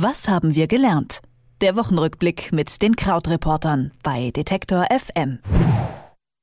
Was haben wir gelernt? Der Wochenrückblick mit den Krautreportern bei Detektor FM.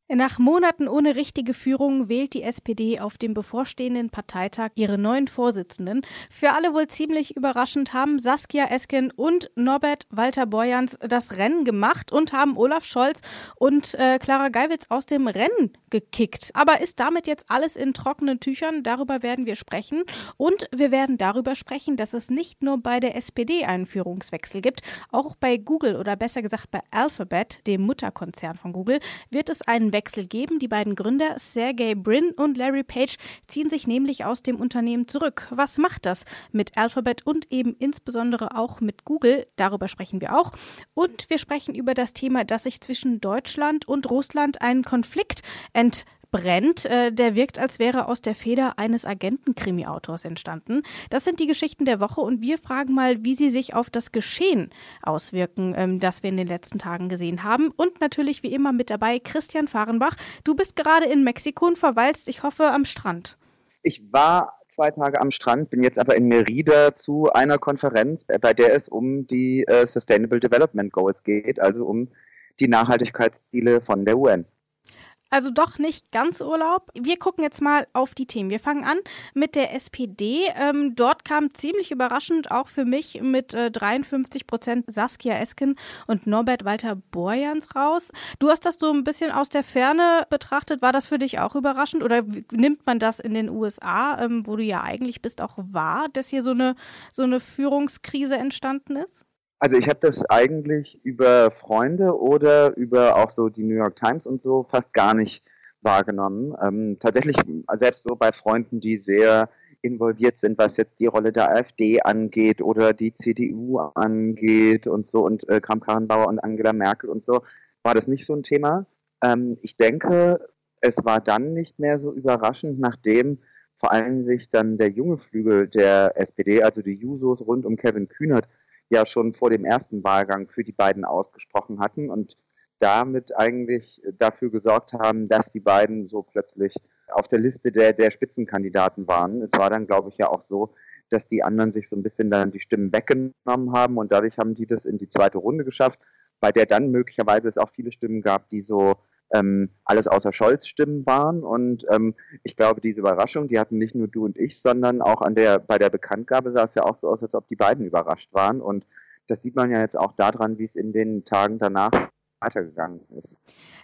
Nach Monaten ohne richtige Führung wählt die SPD auf dem bevorstehenden Parteitag ihre neuen Vorsitzenden. Für alle wohl ziemlich überraschend haben Saskia Esken und Norbert Walter Borjans das Rennen gemacht und haben Olaf Scholz und äh, Clara Geiwitz aus dem Rennen gekickt. Aber ist damit jetzt alles in trockenen Tüchern? Darüber werden wir sprechen. Und wir werden darüber sprechen, dass es nicht nur bei der SPD einen Führungswechsel gibt, auch bei Google oder besser gesagt bei Alphabet, dem Mutterkonzern von Google, wird es einen Wechsel geben. Die beiden Gründer Sergey Brin und Larry Page ziehen sich nämlich aus dem Unternehmen zurück. Was macht das mit Alphabet und eben insbesondere auch mit Google? Darüber sprechen wir auch. Und wir sprechen über das Thema, dass sich zwischen Deutschland und Russland ein Konflikt entbrennt. Äh, der wirkt, als wäre aus der Feder eines Agentenkrimi-Autors entstanden. Das sind die Geschichten der Woche und wir fragen mal, wie sie sich auf das Geschehen auswirken, ähm, das wir in den letzten Tagen gesehen haben. Und natürlich wie immer mit dabei Christian Fahrenbach. Du bist gerade in Mexiko und verweilst, ich hoffe, am Strand. Ich war zwei Tage am Strand, bin jetzt aber in Merida zu einer Konferenz, bei der es um die äh, Sustainable Development Goals geht, also um die Nachhaltigkeitsziele von der UN also doch nicht ganz Urlaub. Wir gucken jetzt mal auf die Themen. Wir fangen an mit der SPD. Ähm, dort kam ziemlich überraschend auch für mich mit äh, 53 Prozent Saskia Esken und Norbert Walter Borjans raus. Du hast das so ein bisschen aus der Ferne betrachtet. War das für dich auch überraschend oder nimmt man das in den USA, ähm, wo du ja eigentlich bist, auch wahr, dass hier so eine, so eine Führungskrise entstanden ist? Also ich habe das eigentlich über Freunde oder über auch so die New York Times und so fast gar nicht wahrgenommen. Ähm, tatsächlich selbst so bei Freunden, die sehr involviert sind, was jetzt die Rolle der AfD angeht oder die CDU angeht und so und äh, Kram-Karrenbauer und Angela Merkel und so, war das nicht so ein Thema. Ähm, ich denke, es war dann nicht mehr so überraschend, nachdem vor allem sich dann der junge Flügel der SPD, also die Jusos rund um Kevin Kühnert, ja schon vor dem ersten Wahlgang für die beiden ausgesprochen hatten und damit eigentlich dafür gesorgt haben, dass die beiden so plötzlich auf der Liste der, der Spitzenkandidaten waren. Es war dann, glaube ich, ja auch so, dass die anderen sich so ein bisschen dann die Stimmen weggenommen haben und dadurch haben die das in die zweite Runde geschafft, bei der dann möglicherweise es auch viele Stimmen gab, die so ähm, alles außer Scholz-Stimmen waren. Und ähm, ich glaube, diese Überraschung, die hatten nicht nur du und ich, sondern auch an der, bei der Bekanntgabe sah es ja auch so aus, als ob die beiden überrascht waren. Und das sieht man ja jetzt auch daran, wie es in den Tagen danach weitergegangen ist.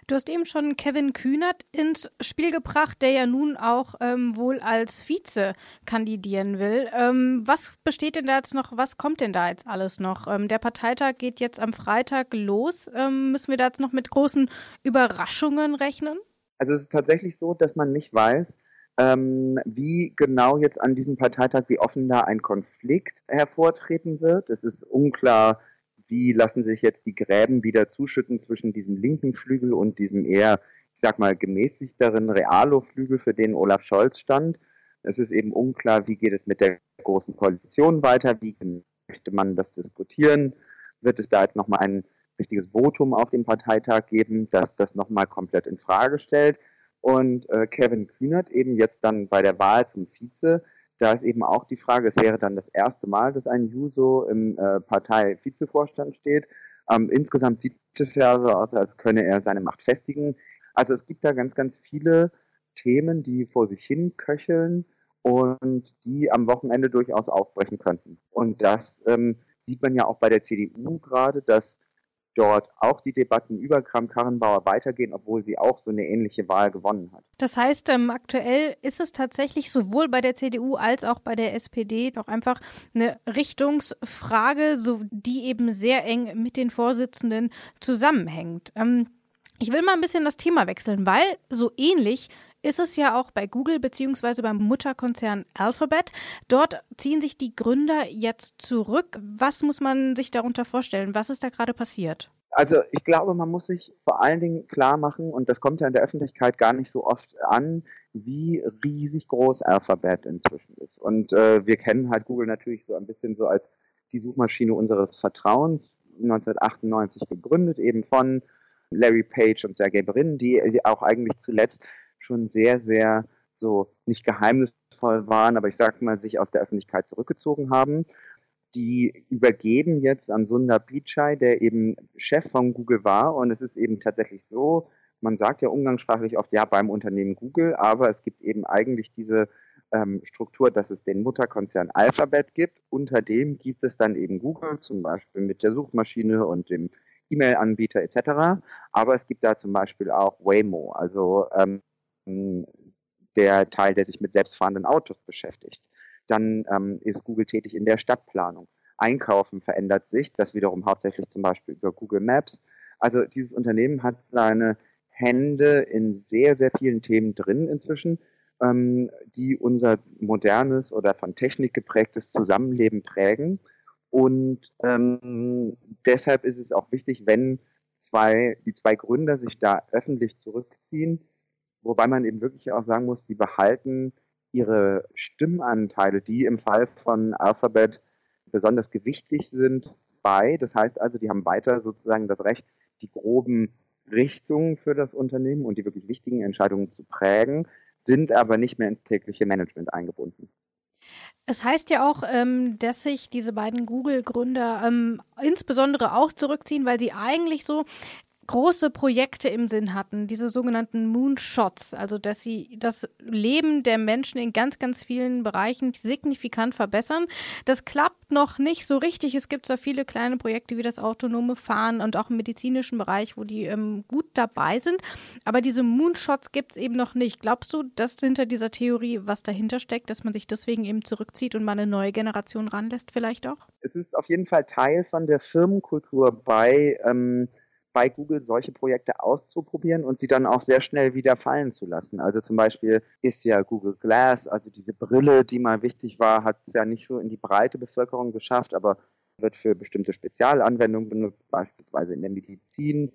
Du hast eben schon Kevin Kühnert ins Spiel gebracht, der ja nun auch ähm, wohl als Vize kandidieren will. Ähm, was besteht denn da jetzt noch, was kommt denn da jetzt alles noch? Ähm, der Parteitag geht jetzt am Freitag los. Ähm, müssen wir da jetzt noch mit großen Überraschungen rechnen? Also es ist tatsächlich so, dass man nicht weiß, ähm, wie genau jetzt an diesem Parteitag, wie offen da ein Konflikt hervortreten wird. Es ist unklar, wie lassen sich jetzt die Gräben wieder zuschütten zwischen diesem linken Flügel und diesem eher, ich sag mal, gemäßigteren Realo-Flügel, für den Olaf Scholz stand. Es ist eben unklar, wie geht es mit der großen Koalition weiter, wie möchte man das diskutieren, wird es da jetzt nochmal ein richtiges Votum auf dem Parteitag geben, das das nochmal komplett in Frage stellt. Und äh, Kevin Kühnert eben jetzt dann bei der Wahl zum Vize da ist eben auch die Frage, es wäre dann das erste Mal, dass ein Juso im äh, Partei-Vizevorstand steht. Ähm, insgesamt sieht es ja so aus, als könne er seine Macht festigen. Also es gibt da ganz, ganz viele Themen, die vor sich hin köcheln und die am Wochenende durchaus aufbrechen könnten. Und das ähm, sieht man ja auch bei der CDU gerade, dass dort auch die Debatten über Kram-Karrenbauer weitergehen, obwohl sie auch so eine ähnliche Wahl gewonnen hat. Das heißt, ähm, aktuell ist es tatsächlich sowohl bei der CDU als auch bei der SPD doch einfach eine Richtungsfrage, so, die eben sehr eng mit den Vorsitzenden zusammenhängt. Ähm, ich will mal ein bisschen das Thema wechseln, weil so ähnlich ist es ja auch bei Google beziehungsweise beim Mutterkonzern Alphabet. Dort ziehen sich die Gründer jetzt zurück. Was muss man sich darunter vorstellen? Was ist da gerade passiert? Also ich glaube, man muss sich vor allen Dingen klar machen, und das kommt ja in der Öffentlichkeit gar nicht so oft an, wie riesig groß Alphabet inzwischen ist. Und äh, wir kennen halt Google natürlich so ein bisschen so als die Suchmaschine unseres Vertrauens, 1998 gegründet, eben von Larry Page und Sergey Brin, die auch eigentlich zuletzt schon sehr, sehr so nicht geheimnisvoll waren, aber ich sag mal, sich aus der Öffentlichkeit zurückgezogen haben. die übergeben jetzt an Sundar Pichai, der eben Chef von Google war. Und es ist eben tatsächlich so, man sagt ja umgangssprachlich oft, ja, beim Unternehmen Google, aber es gibt eben eigentlich diese ähm, Struktur, dass es den Mutterkonzern Alphabet gibt. Unter dem gibt es dann eben Google, zum Beispiel mit der Suchmaschine und dem E-Mail-Anbieter etc. Aber es gibt da zum Beispiel auch Waymo, also ähm, der Teil, der sich mit selbstfahrenden Autos beschäftigt. Dann ähm, ist Google tätig in der Stadtplanung. Einkaufen verändert sich, das wiederum hauptsächlich zum Beispiel über Google Maps. Also dieses Unternehmen hat seine Hände in sehr, sehr vielen Themen drin inzwischen, ähm, die unser modernes oder von Technik geprägtes Zusammenleben prägen. Und ähm, deshalb ist es auch wichtig, wenn zwei, die zwei Gründer sich da öffentlich zurückziehen, wobei man eben wirklich auch sagen muss, sie behalten ihre Stimmanteile, die im Fall von Alphabet besonders gewichtig sind, bei. Das heißt also, die haben weiter sozusagen das Recht, die groben Richtungen für das Unternehmen und die wirklich wichtigen Entscheidungen zu prägen, sind aber nicht mehr ins tägliche Management eingebunden. Es heißt ja auch, ähm, dass sich diese beiden Google-Gründer ähm, insbesondere auch zurückziehen, weil sie eigentlich so große Projekte im Sinn hatten, diese sogenannten Moonshots, also dass sie das Leben der Menschen in ganz, ganz vielen Bereichen signifikant verbessern. Das klappt noch nicht so richtig. Es gibt zwar viele kleine Projekte wie das autonome Fahren und auch im medizinischen Bereich, wo die ähm, gut dabei sind, aber diese Moonshots gibt es eben noch nicht. Glaubst du, dass hinter dieser Theorie was dahinter steckt, dass man sich deswegen eben zurückzieht und mal eine neue Generation ranlässt vielleicht auch? Es ist auf jeden Fall Teil von der Firmenkultur bei ähm bei Google solche Projekte auszuprobieren und sie dann auch sehr schnell wieder fallen zu lassen. Also zum Beispiel ist ja Google Glass, also diese Brille, die mal wichtig war, hat es ja nicht so in die breite Bevölkerung geschafft, aber wird für bestimmte Spezialanwendungen benutzt, beispielsweise in der Medizin.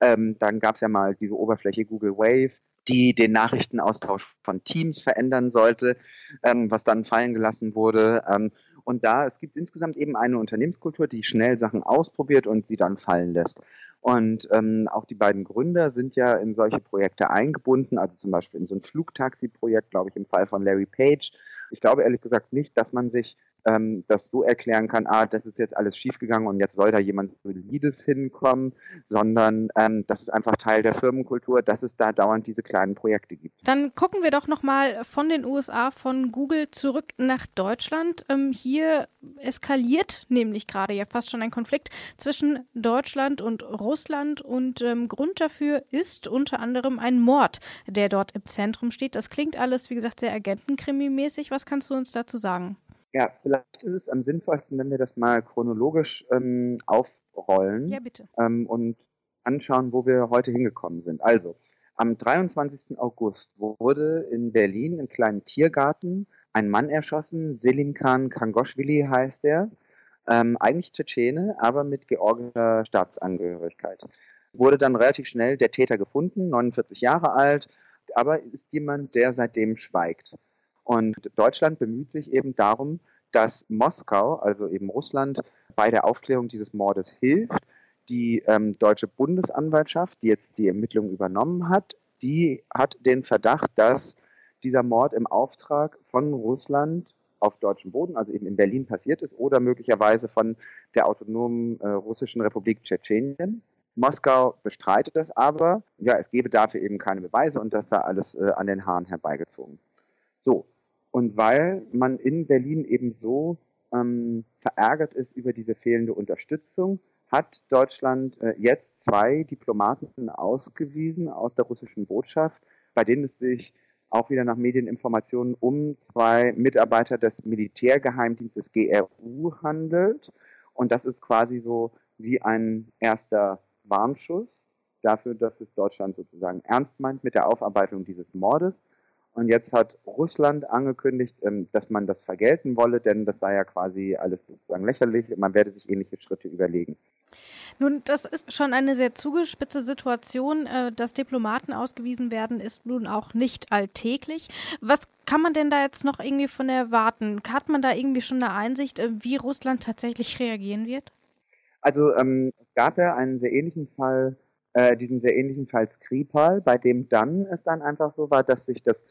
Ähm, dann gab es ja mal diese Oberfläche Google Wave, die den Nachrichtenaustausch von Teams verändern sollte, ähm, was dann fallen gelassen wurde. Ähm, und da, es gibt insgesamt eben eine Unternehmenskultur, die schnell Sachen ausprobiert und sie dann fallen lässt. Und ähm, auch die beiden Gründer sind ja in solche Projekte eingebunden, also zum Beispiel in so ein Flugtaxi-Projekt, glaube ich, im Fall von Larry Page. Ich glaube ehrlich gesagt nicht, dass man sich ähm, das so erklären kann, ah, das ist jetzt alles schiefgegangen und jetzt soll da jemand Solides hinkommen, sondern ähm, das ist einfach Teil der Firmenkultur, dass es da dauernd diese kleinen Projekte gibt. Dann gucken wir doch nochmal von den USA, von Google zurück nach Deutschland. Ähm, hier eskaliert nämlich gerade ja fast schon ein Konflikt zwischen Deutschland und Russland und ähm, Grund dafür ist unter anderem ein Mord, der dort im Zentrum steht. Das klingt alles, wie gesagt, sehr Agentenkrimi-mäßig. Was kannst du uns dazu sagen? Ja, vielleicht ist es am sinnvollsten, wenn wir das mal chronologisch ähm, aufrollen ja, bitte. Ähm, und anschauen, wo wir heute hingekommen sind. Also, am 23. August wurde in Berlin im kleinen Tiergarten ein Mann erschossen, Selim Khan Kangoshvili heißt er, ähm, eigentlich Tschetschene, aber mit georgischer Staatsangehörigkeit. Wurde dann relativ schnell der Täter gefunden, 49 Jahre alt, aber ist jemand, der seitdem schweigt. Und Deutschland bemüht sich eben darum, dass Moskau, also eben Russland, bei der Aufklärung dieses Mordes hilft. Die ähm, deutsche Bundesanwaltschaft, die jetzt die Ermittlungen übernommen hat, die hat den Verdacht, dass dieser Mord im Auftrag von Russland auf deutschem Boden, also eben in Berlin passiert ist, oder möglicherweise von der autonomen äh, russischen Republik Tschetschenien. Moskau bestreitet das aber. Ja, es gebe dafür eben keine Beweise und das sei alles äh, an den Haaren herbeigezogen. So, und weil man in Berlin eben so ähm, verärgert ist über diese fehlende Unterstützung, hat Deutschland äh, jetzt zwei Diplomaten ausgewiesen aus der russischen Botschaft, bei denen es sich auch wieder nach Medieninformationen um zwei Mitarbeiter des Militärgeheimdienstes GRU handelt. Und das ist quasi so wie ein erster Warnschuss dafür, dass es Deutschland sozusagen ernst meint mit der Aufarbeitung dieses Mordes. Und jetzt hat Russland angekündigt, ähm, dass man das vergelten wolle, denn das sei ja quasi alles sozusagen lächerlich. Man werde sich ähnliche Schritte überlegen. Nun, das ist schon eine sehr zugespitzte Situation. Äh, dass Diplomaten ausgewiesen werden, ist nun auch nicht alltäglich. Was kann man denn da jetzt noch irgendwie von erwarten? Hat man da irgendwie schon eine Einsicht, äh, wie Russland tatsächlich reagieren wird? Also ähm, es gab ja einen sehr ähnlichen Fall, äh, diesen sehr ähnlichen Fall Skripal, bei dem dann es dann einfach so war, dass sich das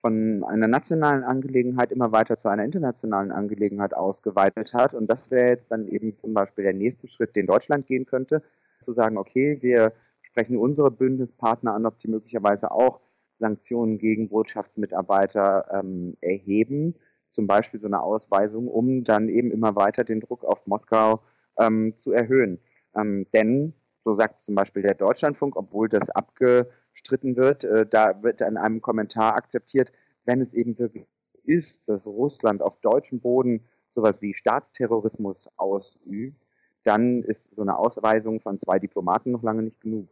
von einer nationalen Angelegenheit immer weiter zu einer internationalen Angelegenheit ausgeweitet hat. Und das wäre jetzt dann eben zum Beispiel der nächste Schritt, den Deutschland gehen könnte, zu sagen, okay, wir sprechen unsere Bündnispartner an, ob die möglicherweise auch Sanktionen gegen Botschaftsmitarbeiter ähm, erheben, zum Beispiel so eine Ausweisung, um dann eben immer weiter den Druck auf Moskau ähm, zu erhöhen. Ähm, denn, so sagt zum Beispiel der Deutschlandfunk, obwohl das abgestritten wird, äh, da wird in einem Kommentar akzeptiert, wenn es eben wirklich ist, dass Russland auf deutschem Boden sowas wie Staatsterrorismus ausübt, dann ist so eine Ausweisung von zwei Diplomaten noch lange nicht genug.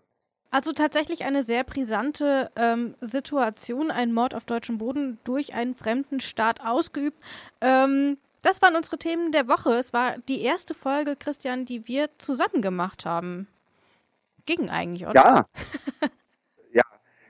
Also tatsächlich eine sehr brisante ähm, Situation, ein Mord auf deutschem Boden durch einen fremden Staat ausgeübt. Ähm, das waren unsere Themen der Woche. Es war die erste Folge, Christian, die wir zusammen gemacht haben. Ging eigentlich, oder? Ja,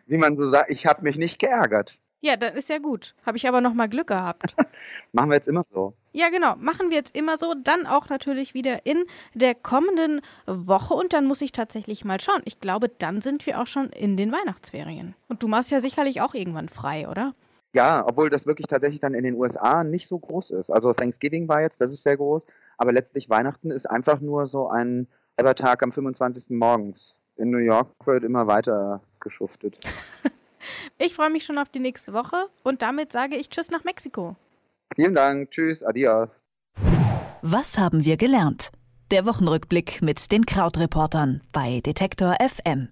wie man so sagt, ich habe mich nicht geärgert. Ja, dann ist ja gut. Habe ich aber noch mal Glück gehabt. Machen wir jetzt immer so. Ja, genau. Machen wir jetzt immer so. Dann auch natürlich wieder in der kommenden Woche. Und dann muss ich tatsächlich mal schauen. Ich glaube, dann sind wir auch schon in den Weihnachtsferien. Und du machst ja sicherlich auch irgendwann frei, oder? Ja, obwohl das wirklich tatsächlich dann in den USA nicht so groß ist. Also Thanksgiving war jetzt, das ist sehr groß. Aber letztlich Weihnachten ist einfach nur so ein Tag am 25. morgens. In New York wird immer weiter geschuftet. Ich freue mich schon auf die nächste Woche und damit sage ich Tschüss nach Mexiko. Vielen Dank, Tschüss, Adios. Was haben wir gelernt? Der Wochenrückblick mit den Krautreportern bei Detektor FM.